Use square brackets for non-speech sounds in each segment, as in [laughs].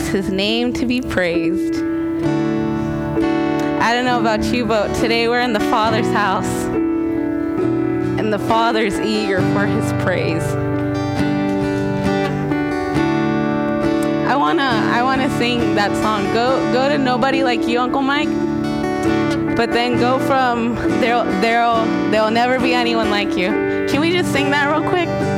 his name to be praised. I don't know about you, but today we're in the Father's house, and the Father's eager for his praise. I wanna, I wanna sing that song. Go, go to nobody like you, Uncle Mike. But then go from there, there'll, there'll never be anyone like you. Can we just sing that real quick?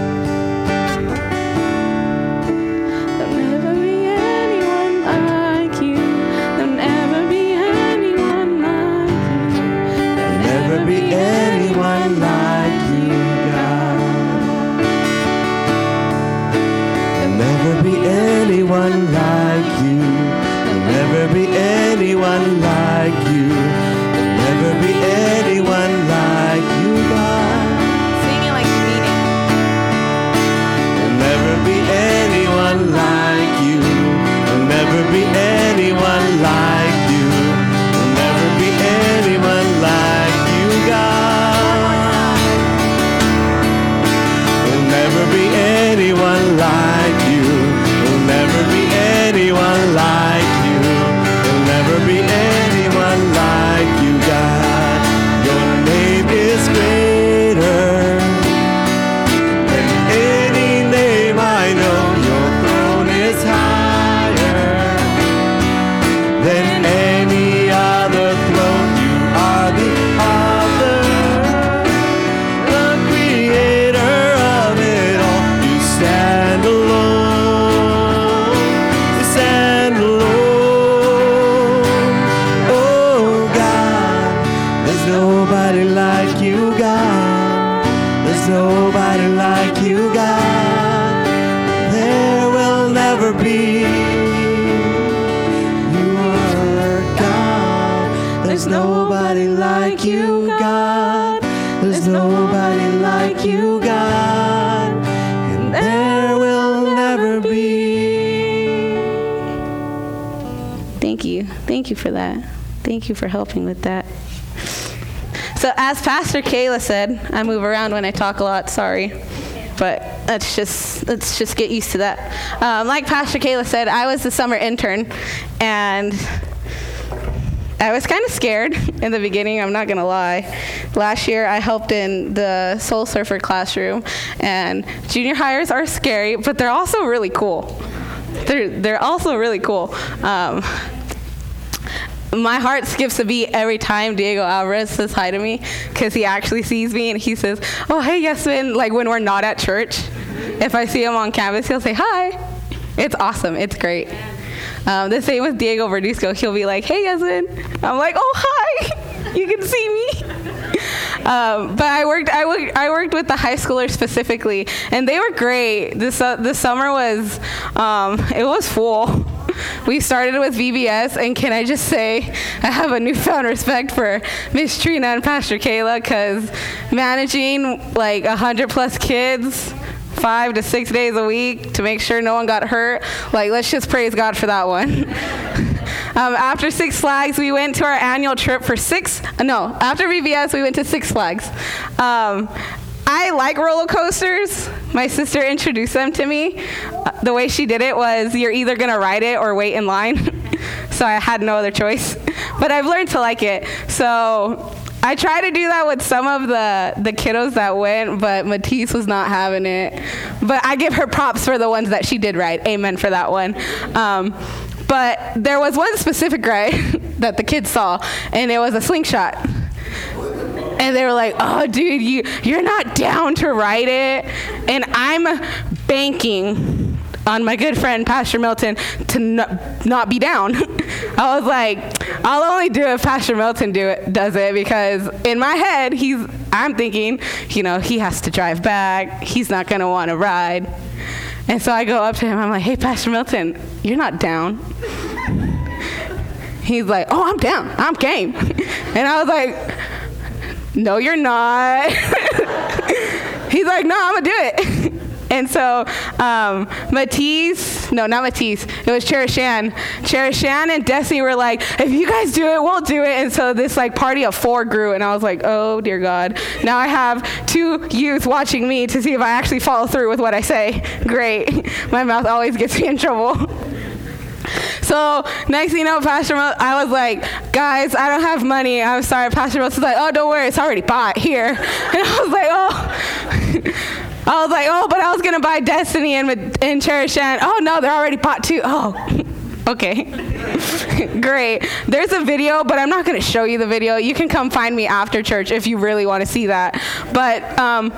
Anyone like you. God? There'll never be anyone like you. There'll never be anyone like you, God. Sing it like you mean it. There'll never be anyone like you. There'll never be anyone Thank you for helping with that. So, as Pastor Kayla said, I move around when I talk a lot. Sorry, but let's just let's just get used to that. Um, like Pastor Kayla said, I was the summer intern, and I was kind of scared in the beginning. I'm not gonna lie. Last year, I helped in the Soul Surfer classroom, and junior hires are scary, but they're also really cool. They're they're also really cool. Um, my heart skips a beat every time Diego Alvarez says hi to me because he actually sees me and he says, "Oh, hey, Yasmin." Like when we're not at church, if I see him on campus, he'll say hi. It's awesome. It's great. Um, the same with Diego Verduzco. He'll be like, "Hey, Yasmin." I'm like, "Oh, hi. [laughs] You can see me." [laughs] Um, but I worked, I worked, I worked with the high schoolers specifically, and they were great. This uh, the summer was, um, it was full. [laughs] We started with VBS, and can I just say, I have a newfound respect for Miss Trina and Pastor Kayla, because managing like hundred plus kids five to six days a week to make sure no one got hurt. Like, let's just praise God for that one. [laughs] um, after Six Flags, we went to our annual trip for six, no, after VBS, we went to Six Flags. Um, I like roller coasters. My sister introduced them to me. Uh, the way she did it was you're either going to ride it or wait in line. [laughs] so I had no other choice. But I've learned to like it. So I try to do that with some of the, the kiddos that went, but Matisse was not having it. But I give her props for the ones that she did right. Amen for that one. Um, but there was one specific ride [laughs] that the kids saw, and it was a slingshot. And they were like, "Oh, dude, you you're not down to ride it." And I'm banking on my good friend Pastor Milton to not, not be down. [laughs] I was like, I'll only do it if Pastor Milton do it, does it because in my head he's I'm thinking, you know, he has to drive back. He's not gonna want to ride. And so I go up to him. I'm like, Hey, Pastor Milton, you're not down. [laughs] He's like, Oh, I'm down. I'm game. [laughs] And I was like, No, you're not. [laughs] He's like, No, I'm gonna do it. [laughs] And so um, Matisse, no, not Matisse, it was Cherishan. Cherishan and Destiny were like, if you guys do it, we'll do it. And so this like party of four grew, and I was like, oh dear God. Now I have two youth watching me to see if I actually follow through with what I say. Great. [laughs] My mouth always gets me in trouble. So next thing you know, Pastor I was like, guys, I don't have money. I'm sorry. Pastor Moses was like, oh, don't worry, it's already bought here. [laughs] And I was like, oh. [laughs] I was like, oh, but I was gonna buy Destiny and and Cherish and oh no, they're already bought too. [laughs] Oh, okay, great. There's a video, but I'm not gonna show you the video. You can come find me after church if you really want to see that. But um,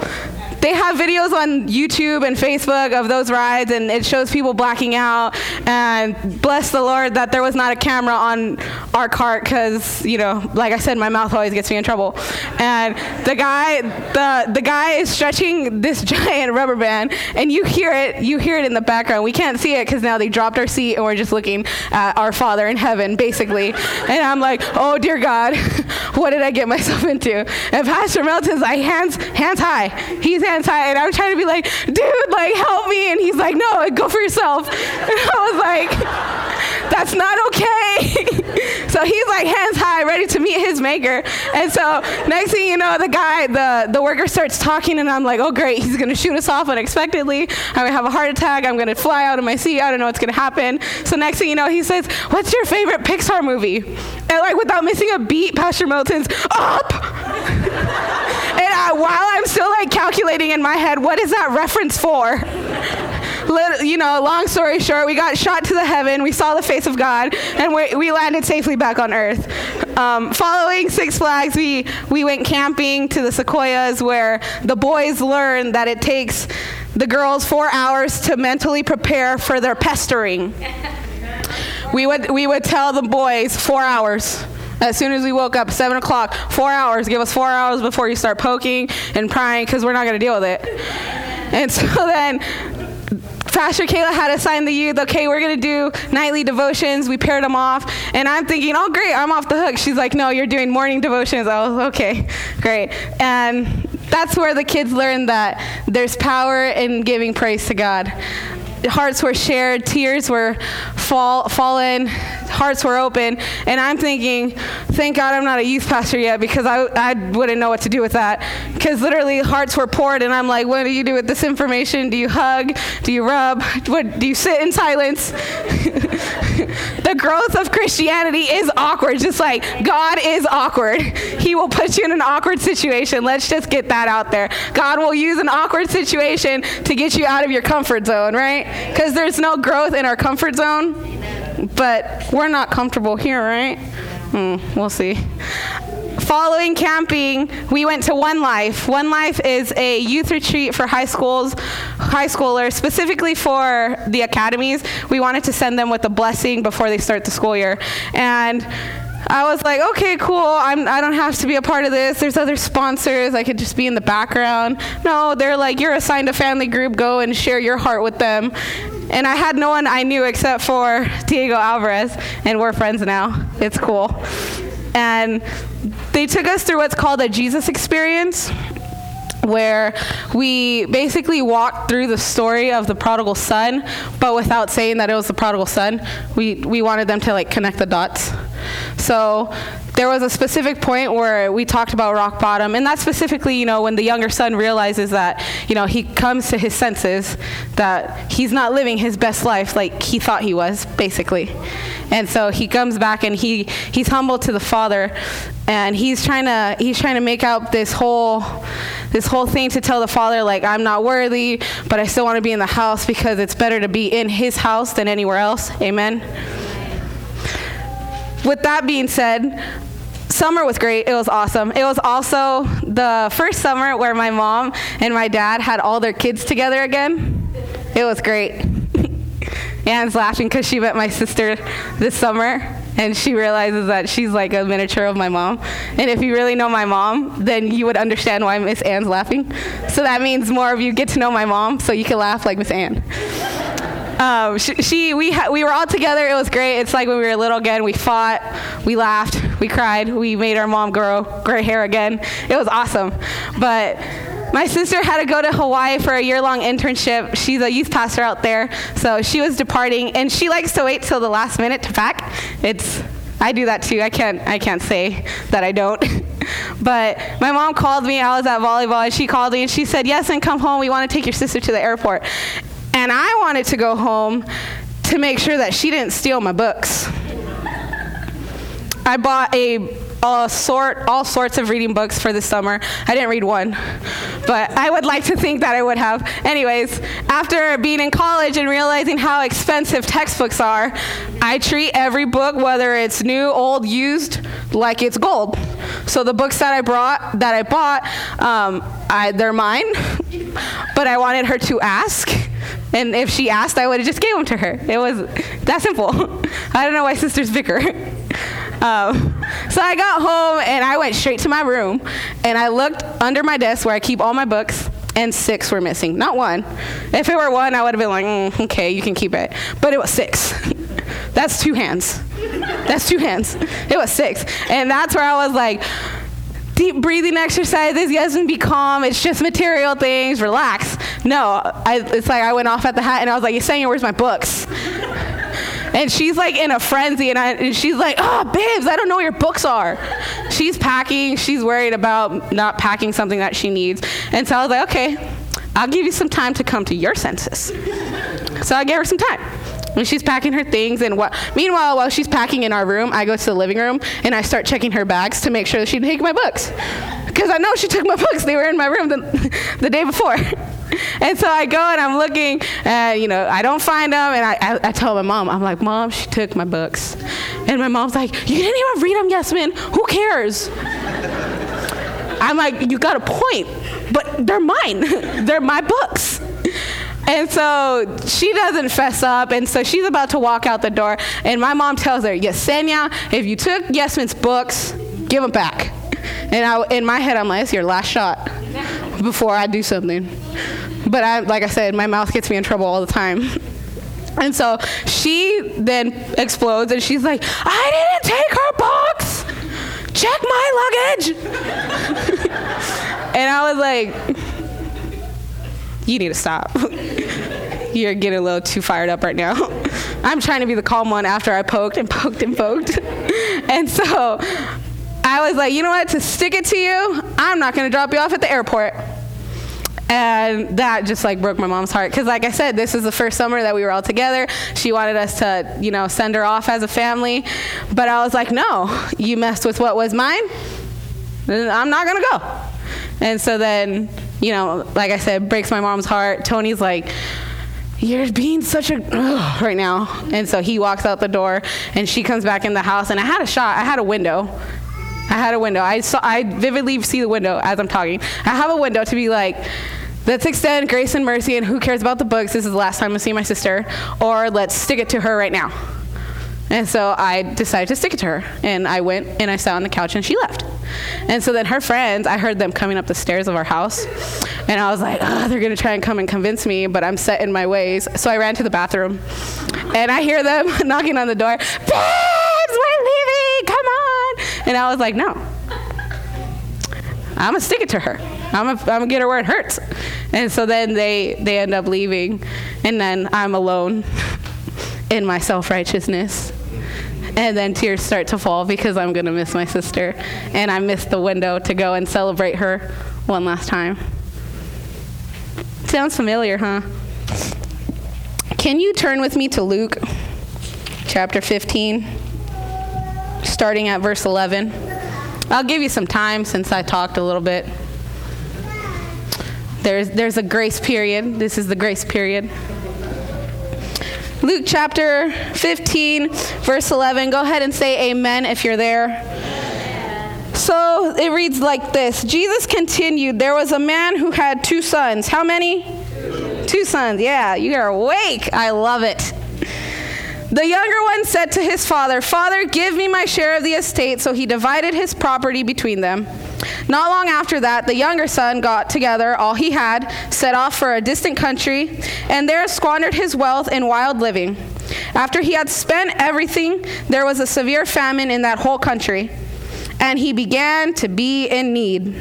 they have videos on YouTube and Facebook of those rides, and it shows people blacking out. And bless the Lord that there was not a camera on our cart, because you know, like I said, my mouth always gets me in trouble. And the guy, the the guy is stretching this [laughs] giant rubber band, and you hear it, you hear it in the background. We can't see it because now they dropped our seat, and we're just looking at our Father in heaven, basically. And I'm like, oh dear God, [laughs] what did I get myself into? And Pastor Milton's like, hands hands high. He's hands high, and I'm trying to be like, dude, like help me, and he's like, no, go for yourself. [laughs] And I was like, that's not okay. [laughs] so he's like hands high, ready to meet his maker. And so next thing you know, the guy, the the worker starts talking, and I'm like, oh great, he's gonna shoot us off unexpectedly. I'm gonna have a heart attack. I'm gonna fly out of my seat. I don't know what's gonna happen. So next thing you know, he says, what's your favorite Pixar movie? And like without missing a beat, Pastor Milton's up. [laughs] and I, while I'm still like calculating in my head, what is that reference for? You know, long story short, we got shot to the heaven, we saw the face of God, and we, we landed safely back on earth. Um, following Six Flags, we, we went camping to the Sequoias where the boys learned that it takes the girls four hours to mentally prepare for their pestering. We would, we would tell the boys four hours. As soon as we woke up, seven o'clock, four hours. Give us four hours before you start poking and prying because we're not going to deal with it. And [laughs] so then Pastor Kayla had assigned the youth, okay, we're going to do nightly devotions. We paired them off. And I'm thinking, oh, great, I'm off the hook. She's like, no, you're doing morning devotions. Was, okay, great. And that's where the kids learn that there's power in giving praise to God. Hearts were shared, tears were fall, fallen, hearts were open. And I'm thinking, thank God I'm not a youth pastor yet because I, I wouldn't know what to do with that. Because literally hearts were poured, and I'm like, what do you do with this information? Do you hug? Do you rub? What, do you sit in silence? [laughs] the growth of Christianity is awkward, just like God is awkward. He will put you in an awkward situation. Let's just get that out there. God will use an awkward situation to get you out of your comfort zone, right? Because there's no growth in our comfort zone. But we're not comfortable here, right? Hmm, we'll see. Following camping, we went to One Life. One Life is a youth retreat for high schools, high schoolers, specifically for the academies. We wanted to send them with a blessing before they start the school year. And I was like, okay, cool. I'm, I don't have to be a part of this. There's other sponsors. I could just be in the background. No, they're like, you're assigned a family group. Go and share your heart with them. And I had no one I knew except for Diego Alvarez, and we're friends now. It's cool. And they took us through what's called a Jesus experience where we basically walked through the story of the prodigal son, but without saying that it was the prodigal son. We, we wanted them to like connect the dots. So there was a specific point where we talked about rock bottom, and that's specifically, you know, when the younger son realizes that, you know, he comes to his senses that he's not living his best life like he thought he was, basically. And so he comes back and he he's humble to the father, and he's trying to he's trying to make out this whole this whole thing to tell the father like I'm not worthy, but I still want to be in the house because it's better to be in his house than anywhere else. Amen. With that being said, summer was great. It was awesome. It was also the first summer where my mom and my dad had all their kids together again. It was great. [laughs] Anne's laughing because she met my sister this summer and she realizes that she's like a miniature of my mom. And if you really know my mom, then you would understand why Miss Anne's laughing. So that means more of you get to know my mom so you can laugh like Miss Anne. Um, she, she, we, ha- we were all together. It was great. It's like when we were little again. We fought, we laughed, we cried, we made our mom grow gray hair again. It was awesome. But my sister had to go to Hawaii for a year long internship. She's a youth pastor out there, so she was departing, and she likes to wait till the last minute to pack. It's I do that too. I can't I can't say that I don't. [laughs] but my mom called me. I was at volleyball, and she called me and she said, "Yes, and come home. We want to take your sister to the airport." And I wanted to go home to make sure that she didn't steal my books. I bought a, a sort, all sorts of reading books for the summer. I didn't read one, but I would like to think that I would have. Anyways, after being in college and realizing how expensive textbooks are, I treat every book, whether it's new, old, used, like it's gold. So the books that I brought, that I bought, um, I, they're mine, but I wanted her to ask. And if she asked, I would have just gave them to her. It was that simple. [laughs] I don't know why sisters bicker. [laughs] Um, [laughs] so I got home and I went straight to my room and I looked under my desk where I keep all my books and six were missing. Not one. If it were one, I would have been like, mm, okay, you can keep it. But it was six. [laughs] that's two hands. That's two hands. It was six. And that's where I was like, deep breathing exercises. Yes, and be calm. It's just material things. Relax. No, I, it's like I went off at the hat and I was like, you're saying, where's my books? And she's like in a frenzy, and, I, and she's like, oh, babes, I don't know where your books are. She's packing. She's worried about not packing something that she needs. And so I was like, okay, I'll give you some time to come to your senses. So I gave her some time. And she's packing her things, and what, meanwhile, while she's packing in our room, I go to the living room and I start checking her bags to make sure that she didn't take my books. Because I know she took my [laughs] books, they were in my room the, [laughs] the day before. [laughs] and so I go and I'm looking, and you know, I don't find them, and I, I, I, tell my mom, I'm like, Mom, she took my books. And my mom's like, You didn't even read them, Yasmin. Who cares? I'm like, You got a point, but they're mine. they're my books. And so she doesn't fess up, and so she's about to walk out the door, and my mom tells her, Yesenia, if you took Yasmin's books, give them back. And I, in my head, I'm like, it's your last shot before I do something. But I, like I said, my mouth gets me in trouble all the time. And so she then explodes and she's like, I didn't take her box. Check my luggage. [laughs] and I was like, you need to stop. [laughs] You're getting a little too fired up right now. [laughs] I'm trying to be the calm one after I poked and poked and poked. and so I was like, you know what? To stick it to you, I'm not going to drop you off at the airport. And that just like broke my mom's heart because, like I said, this is the first summer that we were all together. She wanted us to, you know, send her off as a family, but I was like, no, you messed with what was mine. I'm not gonna go. And so then, you know, like I said, breaks my mom's heart. Tony's like, you're being such a ugh, right now. And so he walks out the door, and she comes back in the house, and I had a shot. I had a window. I had a window. I saw. I vividly see the window as I'm talking. I have a window to be like, let's extend grace and mercy, and who cares about the books? This is the last time I see my sister, or let's stick it to her right now. And so I decided to stick it to her. And I went and I sat on the couch and she left. And so then her friends, I heard them coming up the stairs of our house. And I was like, oh, they're going to try and come and convince me, but I'm set in my ways. So I ran to the bathroom. And I hear them [laughs] knocking on the door, Babes, And I was like, no. I'm going to stick it to her. I'm going to get her where it hurts. And so then they, they end up leaving. And then I'm alone [laughs] in my self righteousness. And then tears start to fall because I'm going to miss my sister. And I miss the window to go and celebrate her one last time. Sounds familiar, huh? Can you turn with me to Luke chapter 15, starting at verse 11? I'll give you some time since I talked a little bit. There's, there's a grace period. This is the grace period. Luke chapter 15, verse 11. Go ahead and say amen if you're there. So it reads like this Jesus continued, There was a man who had two sons. How many? Two, two sons. Yeah, you are awake. I love it. The younger one said to his father, Father, give me my share of the estate. So he divided his property between them. Not long after that, the younger son got together all he had, set off for a distant country, and there squandered his wealth in wild living. After he had spent everything, there was a severe famine in that whole country, and he began to be in need.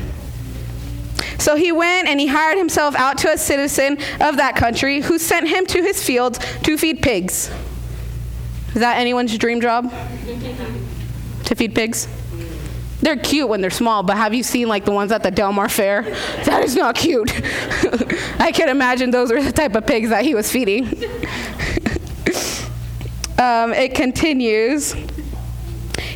So he went and he hired himself out to a citizen of that country who sent him to his fields to feed pigs. Is that anyone's dream job? to feed pigs? They're cute when they're small, but have you seen like the ones at the Del Mar Fair? [laughs] That is not cute. [laughs] I can imagine those are the type of pigs that he was feeding. [laughs] um, it continues.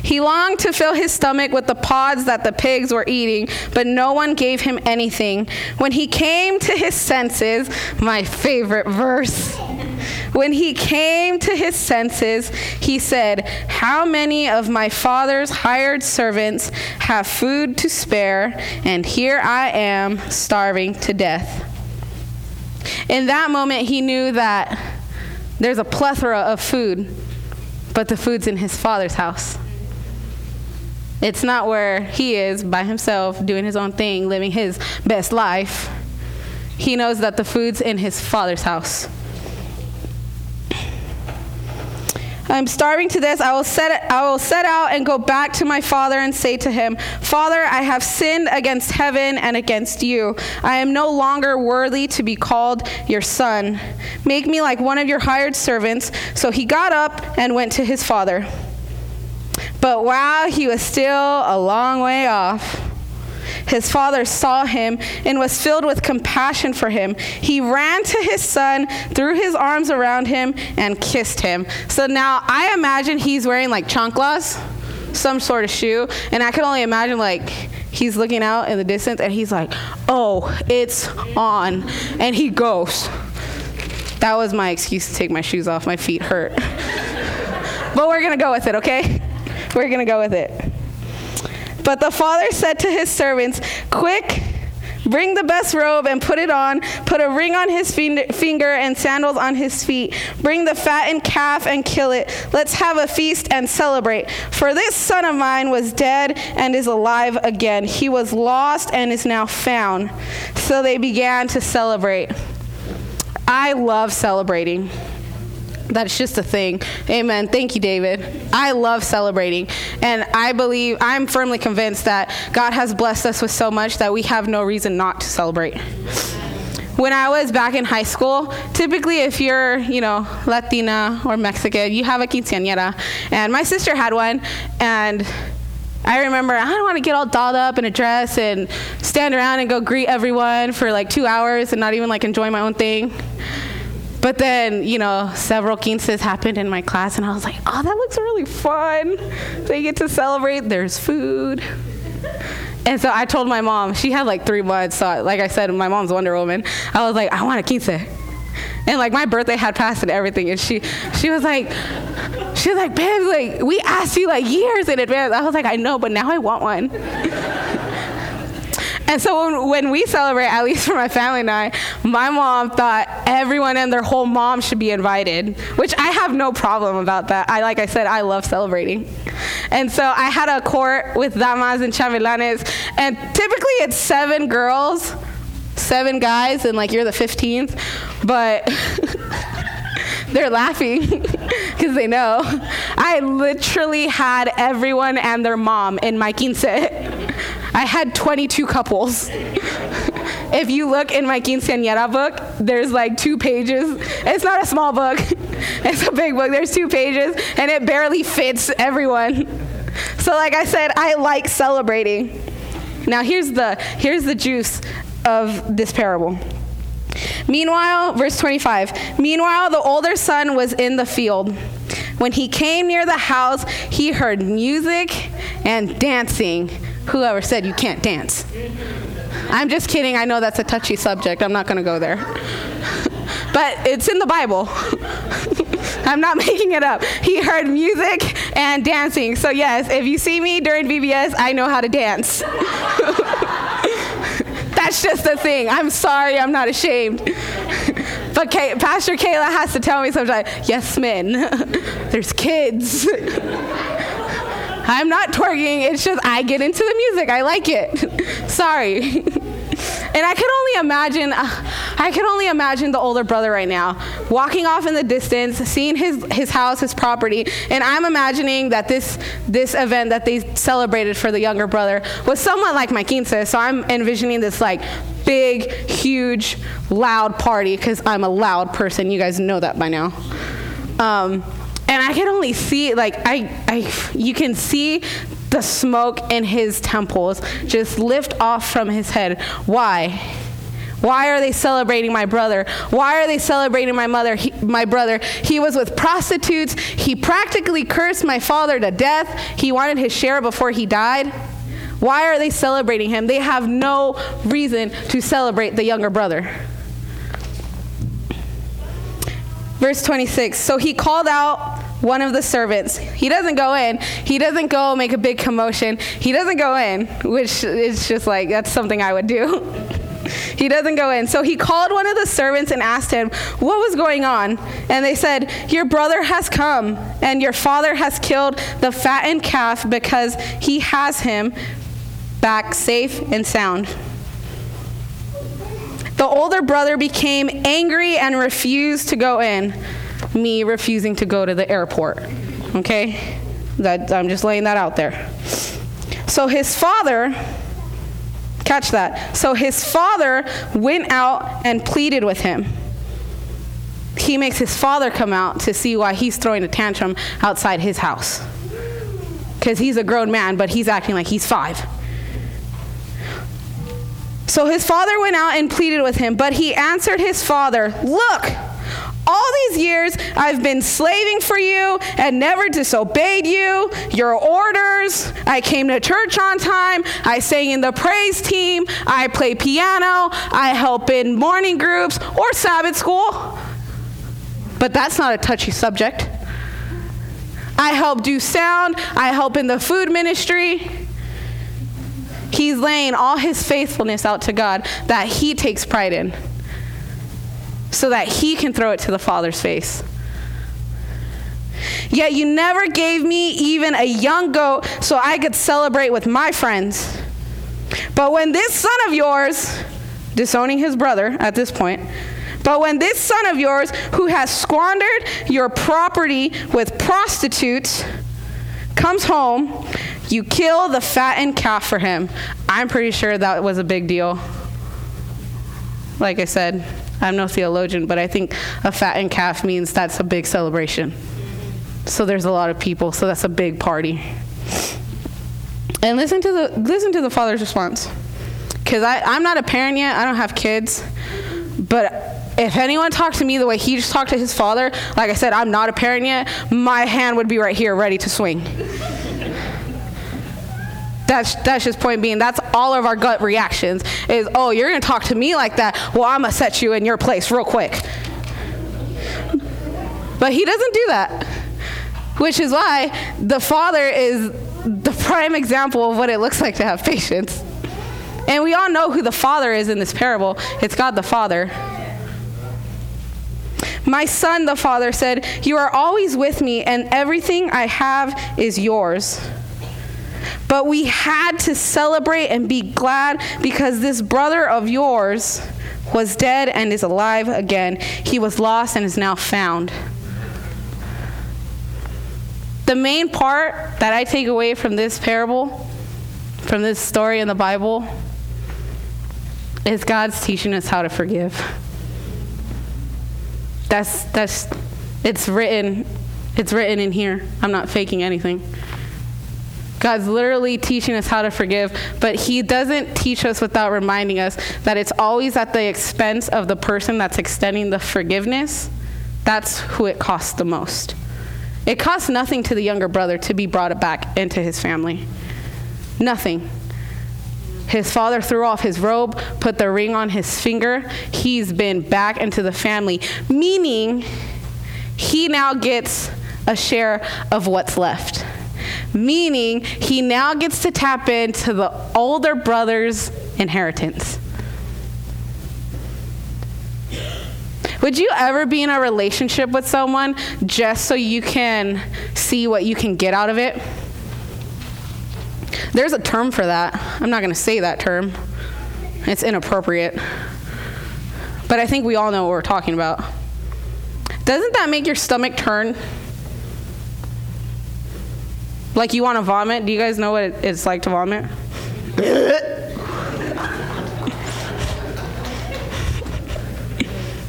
He longed to fill his stomach with the pods that the pigs were eating, but no one gave him anything. When he came to his senses, my favorite verse. When he came to his senses, he said, How many of my father's hired servants have food to spare, and here I am starving to death? In that moment, he knew that there's a plethora of food, but the food's in his father's house. It's not where he is by himself, doing his own thing, living his best life. He knows that the food's in his father's house. I'm starving to this. I will set I will set out and go back to my father and say to him, "Father, I have sinned against heaven and against you. I am no longer worthy to be called your son. Make me like one of your hired servants." So he got up and went to his father. But while he was still a long way off, his father saw him and was filled with compassion for him. He ran to his son, threw his arms around him, and kissed him. So now I imagine he's wearing like chanclas, some sort of shoe, and I can only imagine like he's looking out in the distance and he's like, oh, it's on. And he goes. That was my excuse to take my shoes off. My feet hurt. [laughs] but we're going to go with it, okay? We're going to go with it. But the father said to his servants, Quick, bring the best robe and put it on. Put a ring on his finger and sandals on his feet. Bring the fattened calf and kill it. Let's have a feast and celebrate. For this son of mine was dead and is alive again. He was lost and is now found. So they began to celebrate. I love celebrating. That's just a thing. Amen. Thank you, David. I love celebrating. And I believe, I'm firmly convinced that God has blessed us with so much that we have no reason not to celebrate. When I was back in high school, typically if you're, you know, Latina or Mexican, you have a quinceañera. And my sister had one. And I remember I don't want to get all dolled up in a dress and stand around and go greet everyone for like two hours and not even like enjoy my own thing. But then, you know, several quinces happened in my class, and I was like, oh, that looks really fun. They get to celebrate, there's food. And so I told my mom, she had like three months. So, like I said, my mom's Wonder Woman. I was like, I want a quince. And like my birthday had passed and everything. And she, she was like, she was like, babe, like we asked you like years in advance. I was like, I know, but now I want one. And so when, when, we celebrate, at least for my family and I, my mom thought everyone and their whole mom should be invited, which I have no problem about that. I, like I said, I love celebrating. And so I had a court with damas and chambelanes, and typically it's seven girls, seven guys, and like you're the 15th, but [laughs] they're laughing [laughs] because they know. I literally had everyone and their mom in my quince. [laughs] I had 22 couples. [laughs] if you look in my quinceañera book, there's like two pages. It's not a small book, [laughs] it's a big book. There's two pages, and it barely fits everyone. So, like I said, I like celebrating. Now, here's the, here's the juice of this parable. Meanwhile, verse 25, meanwhile, the older son was in the field. When he came near the house, he heard music and dancing. Whoever said you can't dance? I'm just kidding. I know that's a touchy subject. I'm not going to go there. [laughs] but it's in the Bible. [laughs] I'm not [laughs] making it up. He heard music and dancing. So, yes, if you see me during VBS, I know how to dance. That's just a thing. I'm sorry. I'm not ashamed. But Kay- Pastor Kayla has to tell me sometimes, Yasmin, there's kids. I'm not twerking. It's just I get into the music. I like it. [laughs] Sorry. [laughs] And I could only imagine, uh, I could only imagine the older brother right now walking off in the distance, seeing his, his house, his property, and I'm imagining that this, this event that they celebrated for the younger brother was somewhat like my quince. So I'm envisioning this like big, huge, loud party because I'm a loud person. You guys know that by now. Um, and I can only see like I, I you can see the smoke in his temples just lift off from his head. Why? Why are they celebrating my brother? Why are they celebrating my mother, he, my brother? He was with prostitutes. He practically cursed my father to death. He wanted his share before he died. Why are they celebrating him? They have no reason to celebrate the younger brother. Verse 26 So he called out one of the servants. He doesn't go in. He doesn't go make a big commotion. He doesn't go in, which is just like, that's something I would do. [laughs] he doesn't go in. So he called one of the servants and asked him, What was going on? And they said, Your brother has come, and your father has killed the fattened calf because he has him back safe and sound. The older brother became angry and refused to go in. Me refusing to go to the airport. Okay? That, I'm just laying that out there. So his father, catch that. So his father went out and pleaded with him. He makes his father come out to see why he's throwing a tantrum outside his house. Because he's a grown man, but he's acting like he's five. So his father went out and pleaded with him, but he answered his father, Look, all these years I've been slaving for you and never disobeyed you, your orders. I came to church on time. I sang in the praise team. I play piano. I help in morning groups or Sabbath school. But that's not a touchy subject. I help do sound. I help in the food ministry. He's laying all his faithfulness out to God that he takes pride in so that he can throw it to the Father's face. Yet you never gave me even a young goat so I could celebrate with my friends. But when this son of yours, disowning his brother at this point, but when this son of yours, who has squandered your property with prostitutes, comes home, you kill the fattened calf for him. I'm pretty sure that was a big deal. Like I said, I'm no theologian, but I think a fattened calf means that's a big celebration. So there's a lot of people, so that's a big party. And listen to the listen to the father's response. Cause I, I'm not a parent yet, I don't have kids. But if anyone talked to me the way he just talked to his father, like I said, I'm not a parent yet, my hand would be right here ready to swing. That's, that's just point being, that's all of our gut reactions is, oh, you're going to talk to me like that. Well, I'm going to set you in your place real quick. But he doesn't do that, which is why the father is the prime example of what it looks like to have patience. And we all know who the father is in this parable it's God the Father. My son, the father said, You are always with me, and everything I have is yours. But we had to celebrate and be glad because this brother of yours was dead and is alive again. He was lost and is now found. The main part that I take away from this parable, from this story in the Bible, is God's teaching us how to forgive. That's that's it's written it's written in here. I'm not faking anything. God's literally teaching us how to forgive, but He doesn't teach us without reminding us that it's always at the expense of the person that's extending the forgiveness. That's who it costs the most. It costs nothing to the younger brother to be brought back into his family. Nothing. His father threw off his robe, put the ring on his finger. He's been back into the family, meaning he now gets a share of what's left meaning he now gets to tap into the older brother's inheritance. Would you ever be in a relationship with someone just so you can see what you can get out of it? There's a term for that. I'm not going to say that term, it's inappropriate. But I think we all know what we're talking about. Doesn't that make your stomach turn? Like you want to vomit? Do you guys know what it's like to vomit? [laughs]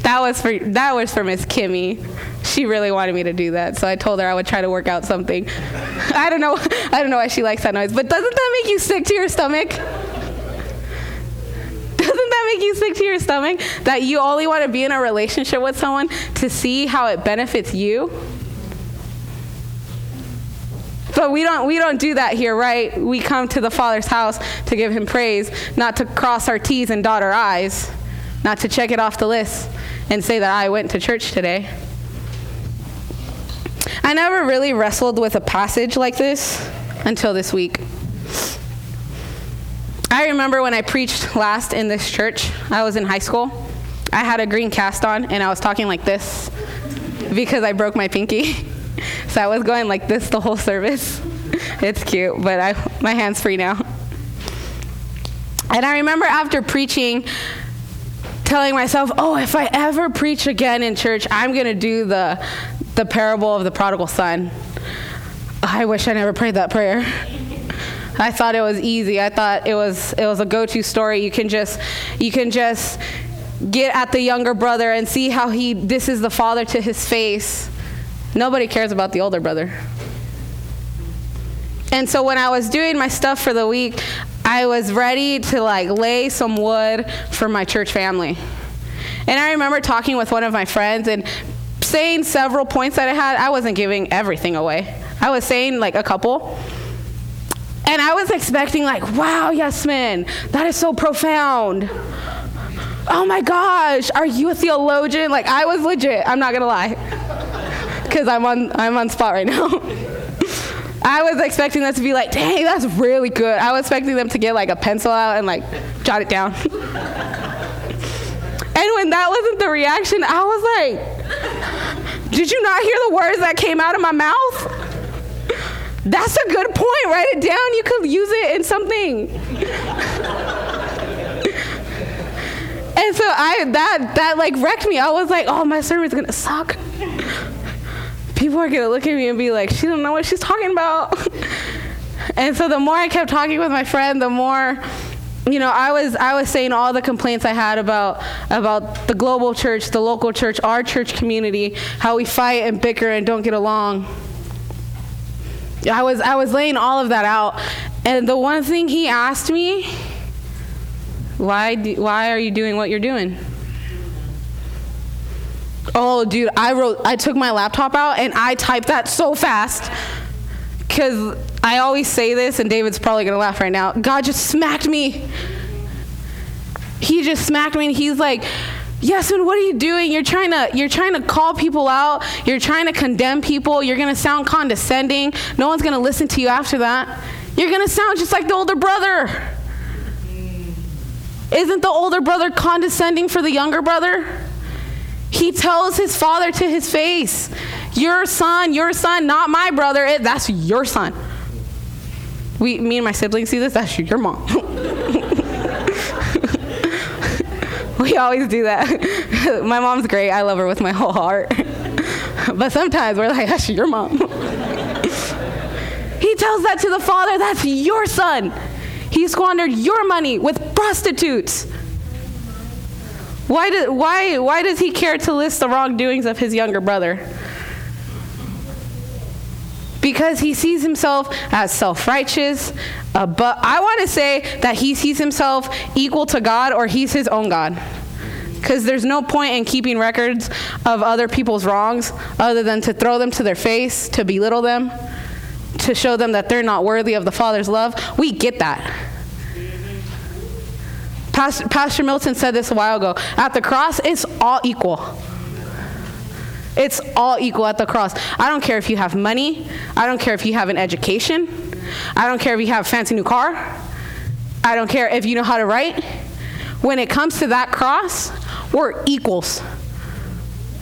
that was for that was for Miss Kimmy. She really wanted me to do that, so I told her I would try to work out something. [laughs] I don't know. [laughs] I don't know why she likes that noise, but doesn't that make you sick to your stomach? [laughs] Doesn't that make you sick to your stomach? That you only want to be in a relationship with someone to see how it benefits you? But we don't we don't do that here, right? We come to the Father's house to give him praise, not to cross our T's and dot our I's, not to check it off the list and say that I went to church today. I never really wrestled with a passage like this until this week. I remember when I preached last in this church, I was in high school. I had a green cast on and I was talking like this because I broke my pinky. [laughs] So I was going like this the whole service. [laughs] It's cute, but I, my hand's free now. And I remember after preaching, telling myself, oh, if I ever preach again in church, I'm going to do the, the parable of the prodigal son. I wish I never prayed that prayer. I thought it was easy. I thought it was it was a go-to story. You can just you can just get at the younger brother and see how he this is the father to his face Nobody cares about the older brother. And so when I was doing my stuff for the week, I was ready to like lay some wood for my church family. And I remember talking with one of my friends and saying several points that I had. I wasn't giving everything away. I was saying like a couple. And I was expecting like, wow, Yasmin, that is so profound. Oh my gosh, are you a theologian? Like I was legit, I'm not gonna lie because I'm on I'm on spot right now. [laughs] I was expecting them to be like, dang, that's really good. I was expecting them to get like a pencil out and like jot it down. [laughs] and when that wasn't the reaction, I was like, did you not hear the words that came out of my mouth? That's a good point. Write it down. You could use it in something. and so I that that like wrecked me. I was like, oh, my sermon's gonna suck people are to look at me and be like, she don't know what she's talking about. [laughs] and so the more I kept talking with my friend, the more you know, I was I was saying all the complaints I had about about the global church, the local church, our church community, how we fight and bicker and don't get along. I was I was laying all of that out, and the one thing he asked me, why do, why are you doing what you're doing? Oh, dude, I wrote, I took my laptop out and I typed that so fast. Because I always say this, and David's probably going to laugh right now. God just smacked me. He just smacked me, and he's like, Yasmin, what are you doing? You're trying to you're trying to call people out. You're trying to condemn people. You're going to sound condescending. No one's going to listen to you after that. You're going to sound just like the older brother. Isn't the older brother condescending for the younger brother? He tells his father to his face, Your son, your son, not my brother. It, that's your son. We, me and my siblings see this. That's your mom. we always do that. my mom's great. I love her with my whole heart. but sometimes we're like, that's your mom. he tells that to the father, that's your son. He squandered your money with prostitutes. Why, do, why, why does he care to list the wrongdoings of his younger brother? Because he sees himself as self righteous, uh, but I want to say that he sees himself equal to God or he's his own God. Because there's no point in keeping records of other people's wrongs other than to throw them to their face, to belittle them, to show them that they're not worthy of the Father's love. We get that. Pastor, Pastor Milton said this a while ago. At the cross, it's all equal. It's all equal at the cross. I don't care if you have money. I don't care if you have an education. I don't care if you have a fancy new car. I don't care if you know how to write. When it comes to that cross, we're equals.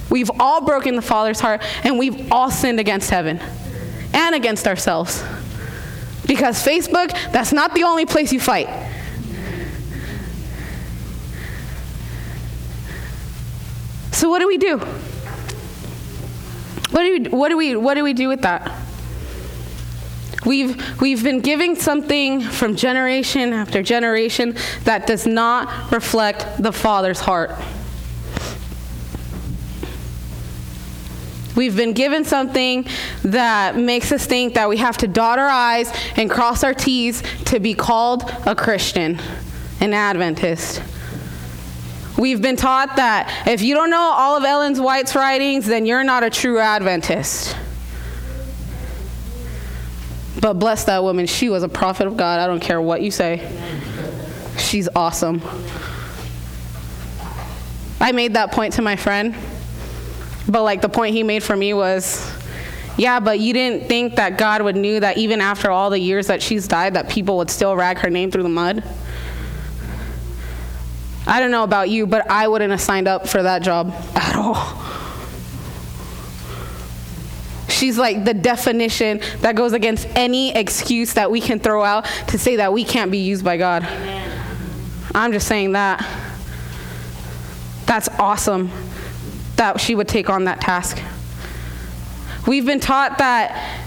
We've all broken the Father's heart and we've all sinned against heaven and against ourselves. Because Facebook, that's not the only place you fight. So what do we do? What do we, what do we, what do, we do with that? We've, we've been giving something from generation after generation that does not reflect the Father's heart. We've been given something that makes us think that we have to dot our I's and cross our T's to be called a Christian, an Adventist. We've been taught that if you don't know all of Ellen's White's writings, then you're not a true Adventist. But bless that woman, she was a prophet of God. I don't care what you say. She's awesome. I made that point to my friend, but like the point he made for me was, yeah, but you didn't think that God would knew that even after all the years that she's died, that people would still rag her name through the mud. I don't know about you, but I wouldn't have signed up for that job at all. She's like the definition that goes against any excuse that we can throw out to say that we can't be used by God. Amen. I'm just saying that. That's awesome that she would take on that task. We've been taught that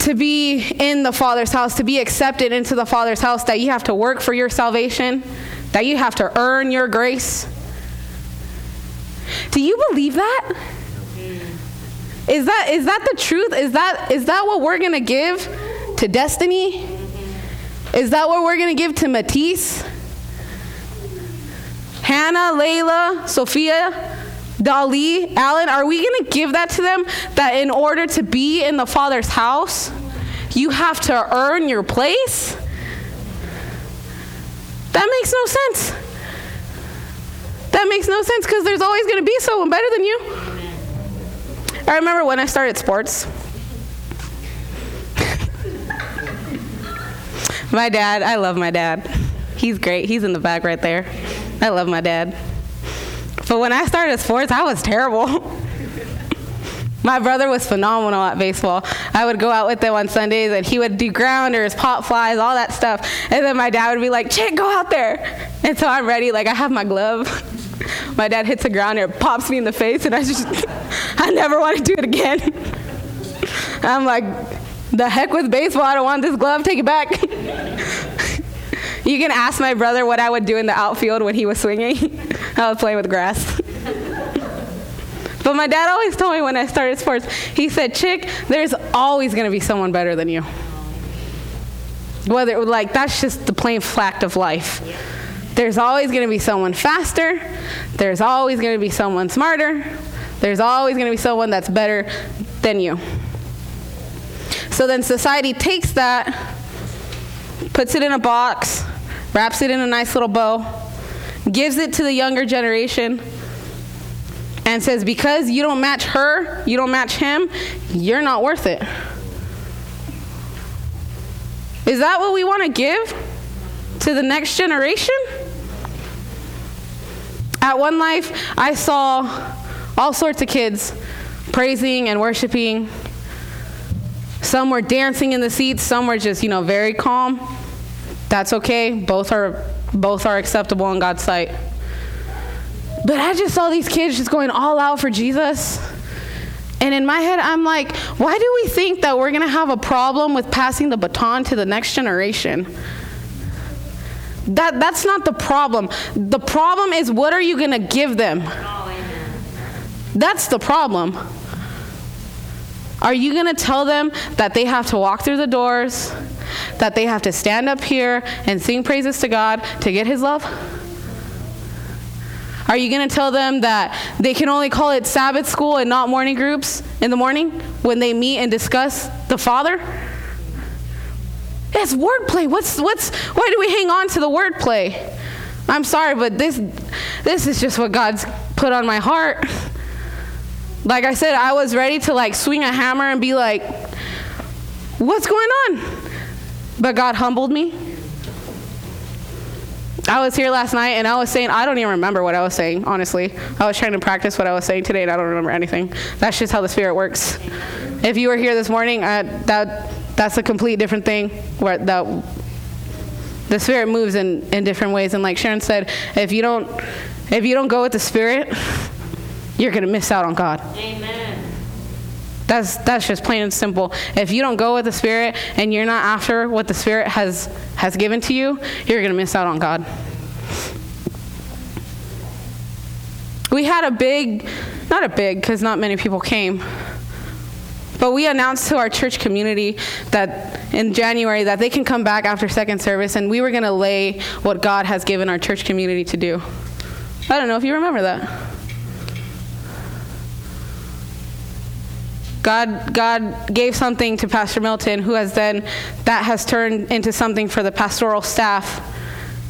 to be in the Father's house, to be accepted into the Father's house, that you have to work for your salvation, that you have to earn your grace. Do you believe that? Is that is that the truth? Is that is that what we're gonna give to Destiny? Is that what we're gonna give to Matisse? Hannah, Layla, Sophia, Dali, Alan, are we gonna give that to them? That in order to be in the Father's house, you have to earn your place? That makes no sense. That makes no sense because there's always gonna be someone better than you. I remember when I started sports. [laughs] my dad, I love my dad. He's great. He's in the back right there. I love my dad. But when I started sports, I was terrible. [laughs] My brother was phenomenal at baseball. I would go out with him on Sundays and he would do grounders, pop flies, all that stuff. And then my dad would be like, Chick, go out there. And so I'm ready, like I have my glove. [laughs] My dad hits a grounder, pops me in the face and I just, [laughs] I never want to do it again. [laughs] I'm like, the heck with baseball, I don't want this glove, take it back. you can ask my brother what I would do in the outfield when he was swinging. I was playing with grass. But my dad always told me when I started sports, he said, Chick, there's always going to be someone better than you. Whether, like, that's just the plain fact of life. There's always going to be someone faster. There's always going to be someone smarter. There's always going to be someone that's better than you. So then society takes that, puts it in a box, wraps it in a nice little bow, gives it to the younger generation, and says, because you don't match her, you don't match him, you're not worth it. Is that what we want to give to the next generation? At One Life, I saw all sorts of kids praising and worshiping. Some were dancing in the seats, some were just, you know, very calm. That's okay. Both are both are acceptable in God's sight. But I just saw these kids just going all out for Jesus. And in my head, I'm like, why do we think that we're going to have a problem with passing the baton to the next generation? That, that's not the problem. The problem is, what are you going to give them? That's the problem. Are you going to tell them that they have to walk through the doors, that they have to stand up here and sing praises to God to get His love? Are you going to tell them that they can only call it Sabbath school and not morning groups in the morning when they meet and discuss the Father? It's wordplay. What's what's why do we hang on to the wordplay? I'm sorry, but this this is just what God's put on my heart. Like I said, I was ready to like swing a hammer and be like, "What's going on?" But God humbled me I was here last night and I was saying, I don't even remember what I was saying, honestly. I was trying to practice what I was saying today and I don't remember anything. That's just how the Spirit works. If you were here this morning, uh, that, that's a complete different thing where the, the Spirit moves in, in different ways. And like Sharon said, if you don't, if you don't go with the Spirit, you're to miss out on God. Amen. That's that's just plain and simple. If you don't go with the Spirit and you're not after what the Spirit has has given to you, you're to miss out on God. We had a big, not a big, because not many people came, but we announced to our church community that in January that they can come back after second service, and we were to lay what God has given our church community to do. I don't know if you remember that. God, God gave something to Pastor Milton, who has then, that has turned into something for the pastoral staff,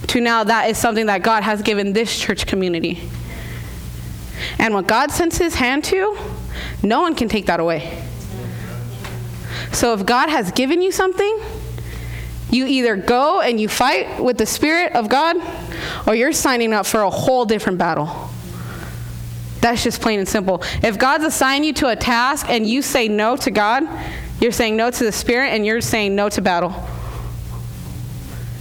to now that is something that God has given this church community. And what God sends his hand to, no one can take that away. So if God has given you something, you either go and you fight with the Spirit of God, or you're signing up for a whole different battle. That's just plain and simple. If God's assigned you to a task and you say no to God, you're saying no to the Spirit and you're saying no to battle.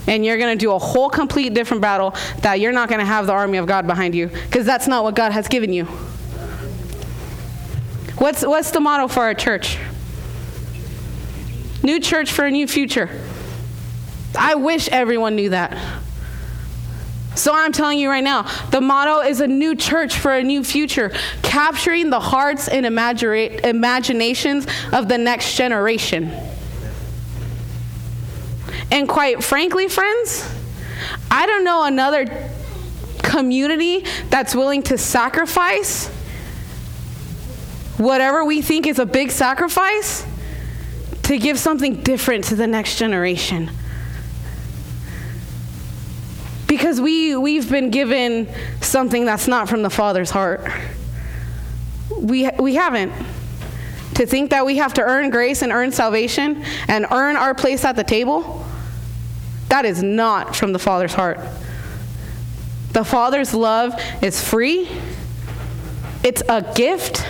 And you're going to do a whole complete different battle that you're not going to have the army of God behind you because that's not what God has given you. What's, what's the motto for our church? New church for a new future. I wish everyone knew that. So I'm telling you right now, the motto is a new church for a new future, capturing the hearts and imagina- imaginations of the next generation. And quite frankly, friends, I don't know another community that's willing to sacrifice whatever we think is a big sacrifice to give something different to the next generation because we we've been given something that's not from the father's heart. We we haven't. To think that we have to earn grace and earn salvation and earn our place at the table that is not from the father's heart. The father's love is free. It's a gift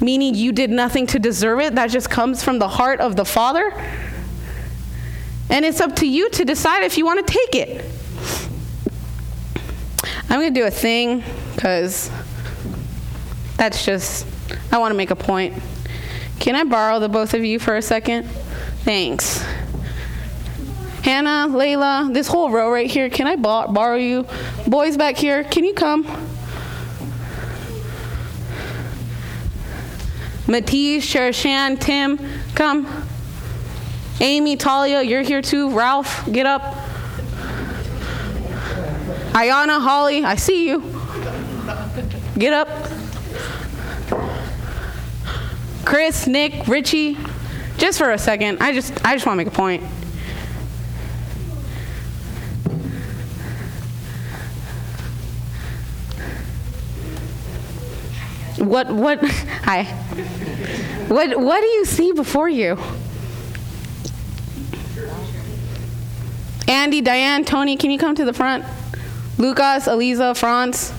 meaning you did nothing to deserve it. That just comes from the heart of the father. And it's up to you to decide if you want to take it I'm going to do a thing because that's just, I want to make a point. Can I borrow the both of you for a second? Thanks. Hannah, Layla, this whole row right here, can I borrow you? Boys back here, can you come? Matisse, Sherishan, Tim, come. Amy, Talia, you're here too. Ralph, get up. Ayana, Holly, I see you. Get up. Chris, Nick, Richie, just for a second. I just I just want to make a point. What what [laughs] hi. What what do you see before you? Andy, Diane, Tony, can you come to the front? Lucas, Eliza, Franz,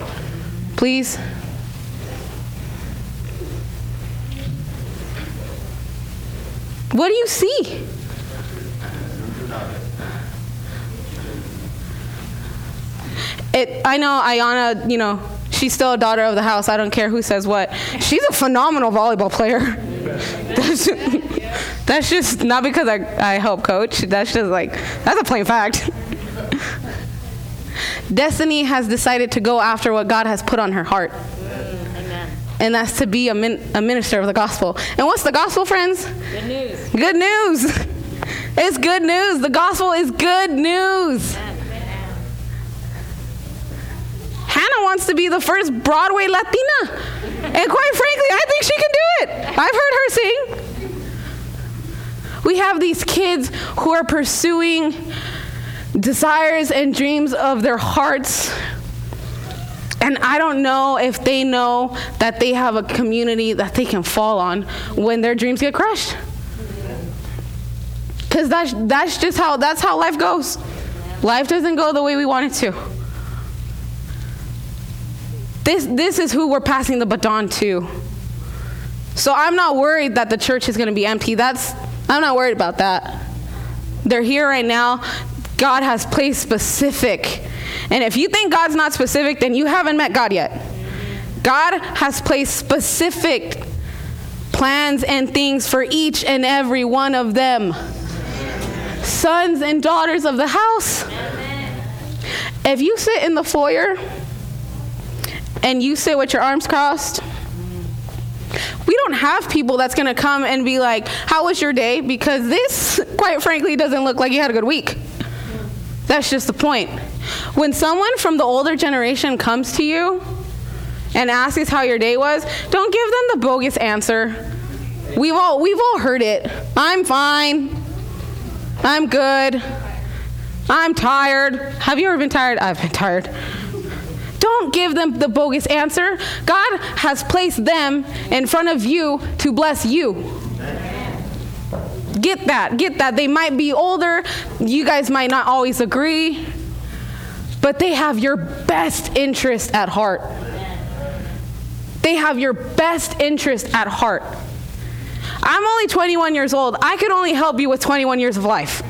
please. What do you see? It, I know Ayana, you know, she's still a daughter of the house. I don't care who says what. She's a phenomenal volleyball player. [laughs] That's, that's just not because I, I help coach. That's just like, that's a plain fact. [laughs] Destiny has decided to go after what God has put on her heart. Amen. And that's to be a, min- a minister of the gospel. And what's the gospel, friends? Good news. Good news. [laughs] It's good news. The gospel is good news. Amen. Hannah wants to be the first Broadway Latina. And quite frankly, I think she can do it. I've heard her sing. We have these kids who are pursuing desires and dreams of their hearts. And I don't know if they know that they have a community that they can fall on when their dreams get crushed. Because that's, that's just how, that's how life goes. Life doesn't go the way we want it to. This, this is who we're passing the baton to. So I'm not worried that the church is going to be empty. That's, I'm not worried about that. They're here right now. God has placed specific. And if you think God's not specific, then you haven't met God yet. God has placed specific plans and things for each and every one of them. Sons and daughters of the house. If you sit in the foyer and you sit with your arms crossed, we don't have people that's going to come and be like, How was your day? Because this, quite frankly, doesn't look like you had a good week. That's just the point. When someone from the older generation comes to you and asks how your day was, don't give them the bogus answer. We've all we've all heard it. I'm fine. I'm good. I'm tired. Have you ever been tired? I've been tired. Don't give them the bogus answer. God has placed them in front of you to bless you. Get that. Get that. They might be older. You guys might not always agree. But they have your best interest at heart. They have your best interest at heart. I'm only 21 years old. I could only help you with 21 years of life.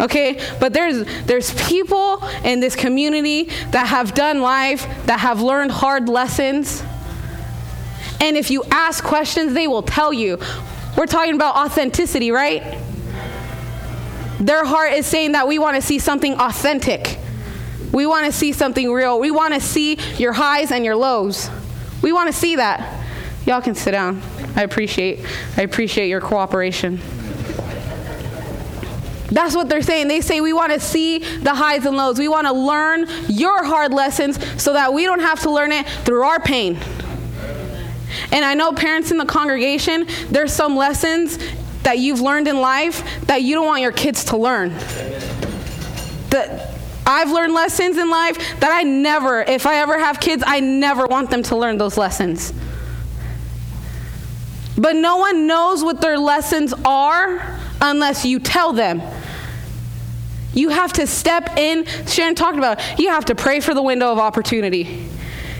Okay? But there's there's people in this community that have done life, that have learned hard lessons. And if you ask questions, they will tell you. We're talking about authenticity, right? Their heart is saying that we want to see something authentic. We want to see something real. We want to see your highs and your lows. We want to see that. Y'all can sit down. I appreciate I appreciate your cooperation. That's what they're saying. They say we want to see the highs and lows. We want to learn your hard lessons so that we don't have to learn it through our pain. And I know parents in the congregation, there's some lessons that you've learned in life that you don't want your kids to learn. That I've learned lessons in life that I never, if I ever have kids, I never want them to learn those lessons. But no one knows what their lessons are unless you tell them. You have to step in. Sharon talked about it. You have to pray for the window of opportunity.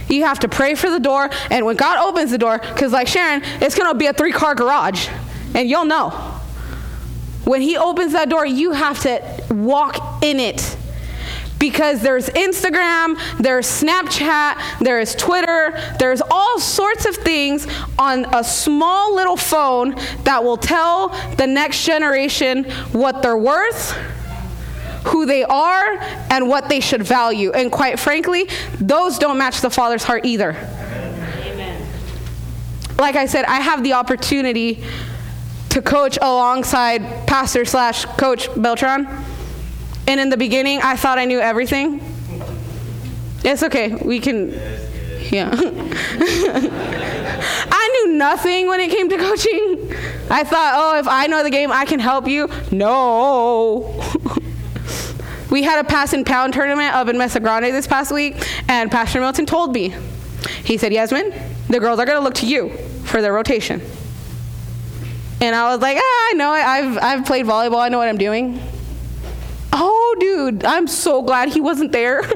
You have to pray for the door. And when God opens the door, because like Sharon, it's going to be a three car garage. And you'll know. When He opens that door, you have to walk in it because there's Instagram, there's Snapchat, there's Twitter, there's all sorts of things on a small little phone that will tell the next generation what they're worth, who they are, and what they should value. And quite frankly, those don't match the Father's heart either. Amen. Like I said, I have the opportunity to coach alongside pastor slash coach Beltran and in the beginning, I thought I knew everything. It's okay. We can, yeah. [laughs] I knew nothing when it came to coaching. I thought, oh, if I know the game, I can help you. No. [laughs] we had a pass and pound tournament up in Mesa Grande this past week, and Pastor Milton told me, he said, Yasmin, the girls are going to look to you for their rotation. And I was like, ah, I know. I've, I've played volleyball. I know what I'm doing. Oh, dude, I'm so glad he wasn't there. [laughs]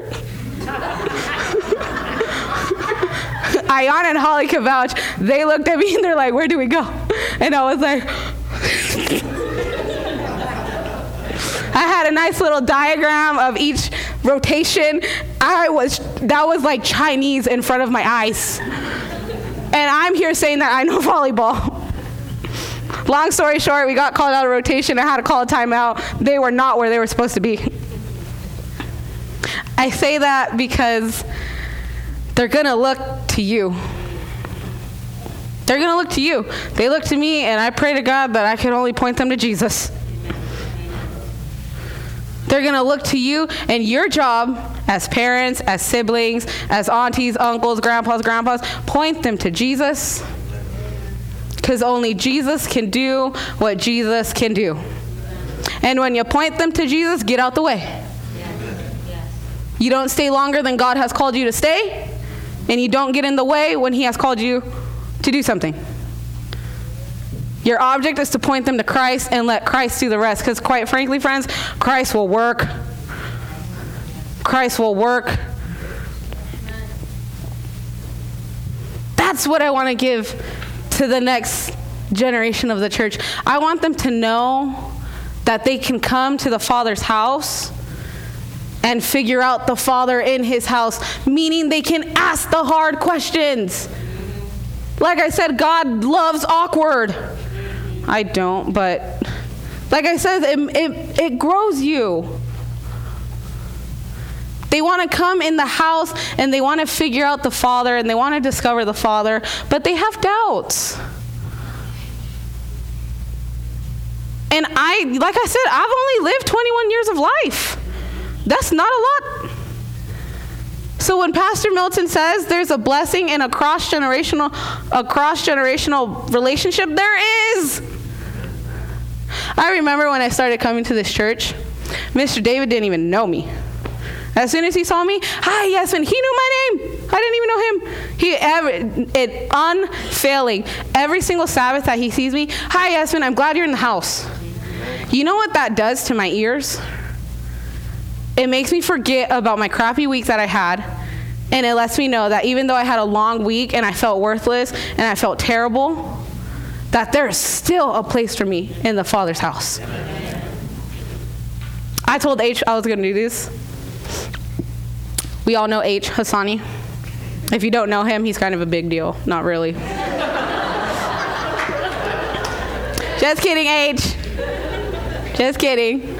Ayan and Holly can vouch. They looked at me and they're like, Where do we go? And I was like, I had a nice little diagram of each rotation. I was, that was like Chinese in front of my eyes. And I'm here saying that I know [laughs] volleyball. Long story short, we got called out of rotation. I had to call a timeout. They were not where they were supposed to be. I say that because they're going to look to you. They're going to look to you. They look to me, and I pray to God that I can only point them to Jesus. They're going to look to you, and your job as parents, as siblings, as aunties, uncles, grandpas, grandpas, point them to Jesus because only Jesus can do what Jesus can do. And when you point them to Jesus, get out the way. You don't stay longer than God has called you to stay, and you don't get in the way when He has called you to do something. Your object is to point them to Christ and let Christ do the rest. Because, quite frankly, friends, Christ will work. Christ will work. That's what I want to give to the next generation of the church. I want them to know that they can come to the Father's house and figure out the Father in His house, meaning they can ask the hard questions. Like I said, God loves awkward. I don't, but like I said, it, it, it grows you. They want to come in the house and they want to figure out the Father and they want to discover the Father, but they have doubts. And I, like I said, I've only lived 21 years of life. That's not a lot. So when Pastor Milton says there's a blessing in a cross generational, a cross generational relationship, there is. I remember when I started coming to this church, Mr. David didn't even know me. As soon as he saw me, hi, Yasmin, he knew my name. I didn't even know him. He ever, it unfailing. Every single Sabbath that he sees me, hi, Yasmin, I'm glad you're in the house. You know what that does to my ears? It makes me forget about my crappy week that I had. And it lets me know that even though I had a long week and I felt worthless and I felt terrible, that there is still a place for me in the Father's house. I told H I was going to do this. We all know H, Hassani. If you don't know him, he's kind of a big deal. Not really. [laughs] Just kidding, H. Just kidding.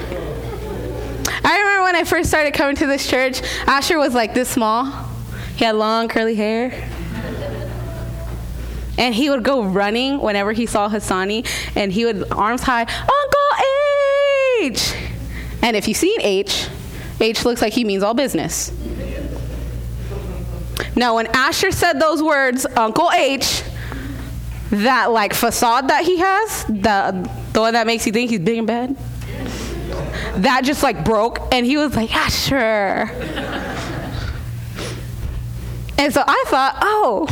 I remember when I first started coming to this church, Asher was like this small. He had long curly hair. And he would go running whenever he saw Hassani, and he would arms high, Uncle H. And if you've seen H, H looks like he means all business. Now, when Asher said those words, Uncle H, that like facade that he has, the the one that makes you think he's big and bad, that just like broke, and he was like, Asher. And so I thought, oh,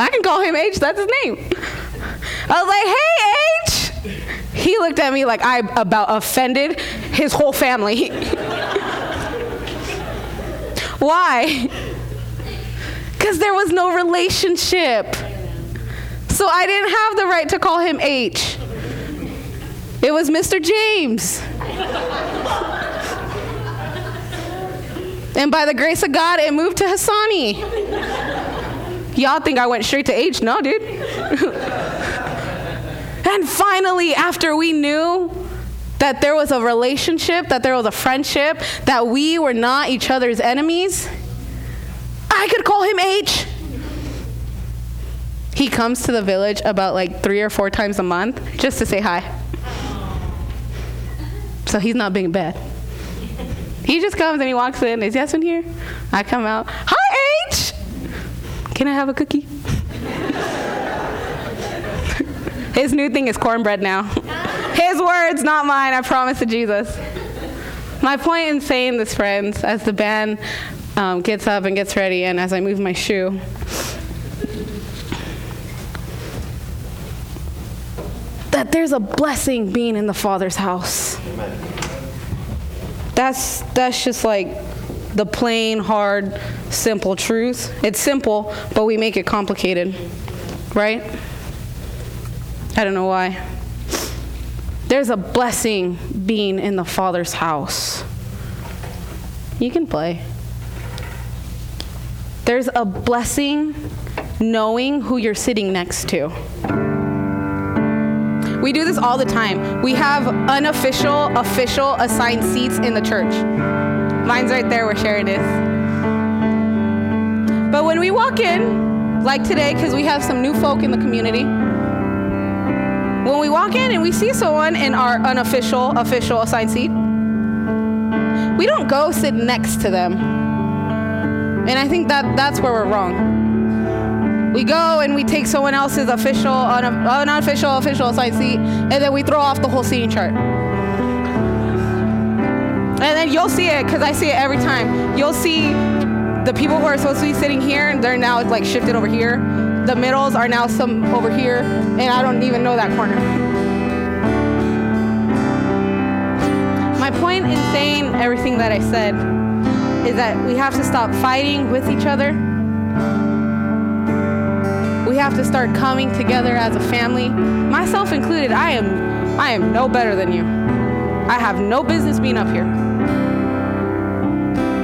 I can call him H. That's his name. I was like, hey, H. He looked at me like I about offended his whole family. [laughs] Why? Because there was no relationship. So I didn't have the right to call him H. It was Mr. James. and by the grace of God, it moved to Hassani. Y'all think I went straight to H? No, dude. [laughs] and finally, after we knew that there was a relationship, that there was a friendship, that we were not each other's enemies, I could call him H. He comes to the village about like three or four times a month just to say hi. So he's not being bad. He just comes and he walks in. Is Yasmin here? I come out. Hi. Can I have a cookie? His new thing is cornbread now. His words, not mine. I promise to Jesus. My point in saying this, friends, as the band um, gets up and gets ready, and as I move my shoe, that there's a blessing being in the Father's house. That's that's just like the plain, hard, simple truth. It's simple, but we make it complicated, right? I don't know why. There's a blessing being in the Father's house. You can play. There's a blessing knowing who you're sitting next to. We do this all the time. We have unofficial, official assigned seats in the church. Mine's right there where Sharon is. But when we walk in, like today, because we have some new folk in the community, when we walk in and we see someone in our unofficial, official assigned seat, we don't go sit next to them. And I think that that's where we're wrong. We go and we take someone else's official, un- unofficial, official assigned seat, and then we throw off the whole seating chart. And then you'll see it, because I see it every time. You'll see the people who are supposed to be sitting here, and they're now like shifted over here. The middles are now some over here, and I don't even know that corner. My point in saying everything that I said is that we have to stop fighting with each other we have to start coming together as a family. Myself included, I am I am no better than you. I have no business being up here.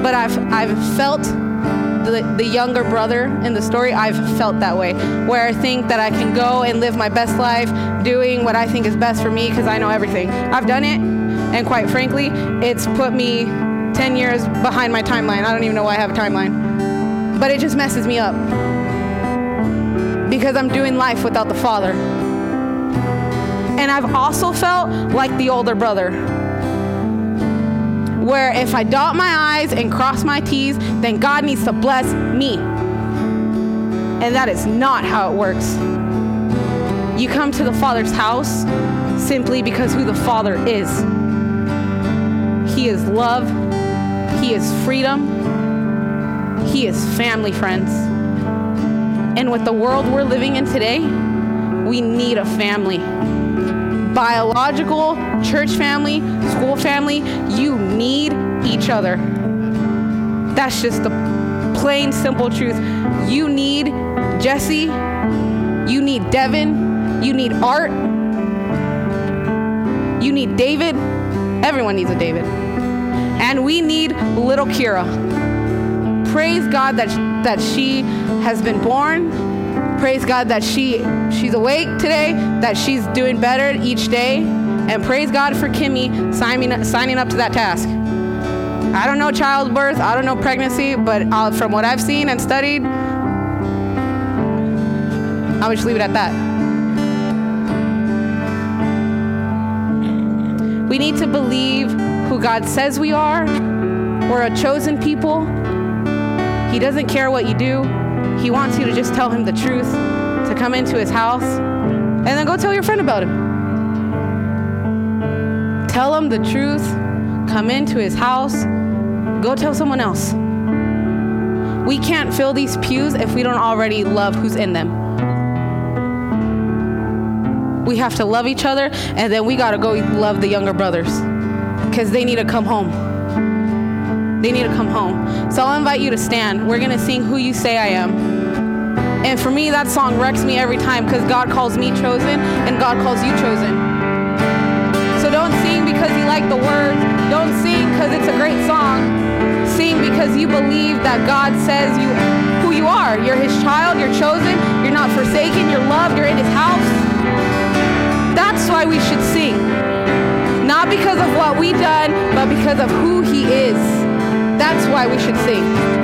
But I've I've felt the, the younger brother in the story, I've felt that way, where I think that I can go and live my best life doing what I think is best for me because I know everything. I've done it, and quite frankly, it's put me 10 years behind my timeline. I don't even know why I have a timeline. But it just messes me up because I'm doing life without the Father. And I've also felt like the older brother. Where if I dot my I's and cross my T's, then God needs to bless me. And that is not how it works. You come to the Father's house simply because who the Father is. He is love, He is freedom, He is family, friends. And with the world we're living in today, we need a family. Biological, church family, school family, you need each other. That's just the plain, simple truth. You need Jesse, you need Devin, you need Art, you need David. Everyone needs a David. And we need little Kira. Praise God that, that she has been born. Praise God that she she's awake today, that she's doing better each day. And praise God for Kimmy signing, signing up to that task. I don't know childbirth, I don't know pregnancy, but uh, from what I've seen and studied, I would just leave it at that. We need to believe who God says we are. We're a chosen people. He doesn't care what you do. He wants you to just tell him the truth, to come into his house, and then go tell your friend about him. Tell him the truth, come into his house, go tell someone else. We can't fill these pews if we don't already love who's in them. We have to love each other, and then we gotta go love the younger brothers because they need to come home. They need to come home. So I'll invite you to stand. We're gonna sing Who You Say I Am. And for me, that song wrecks me every time because God calls me chosen and God calls you chosen. So don't sing because you like the words, don't sing because it's a great song. Sing because you believe that God says you who you are. You're his child, you're chosen, you're not forsaken, you're loved, you're in his house. That's why we should sing. Not because of what we've done, but because of who he is. That's why we should sing.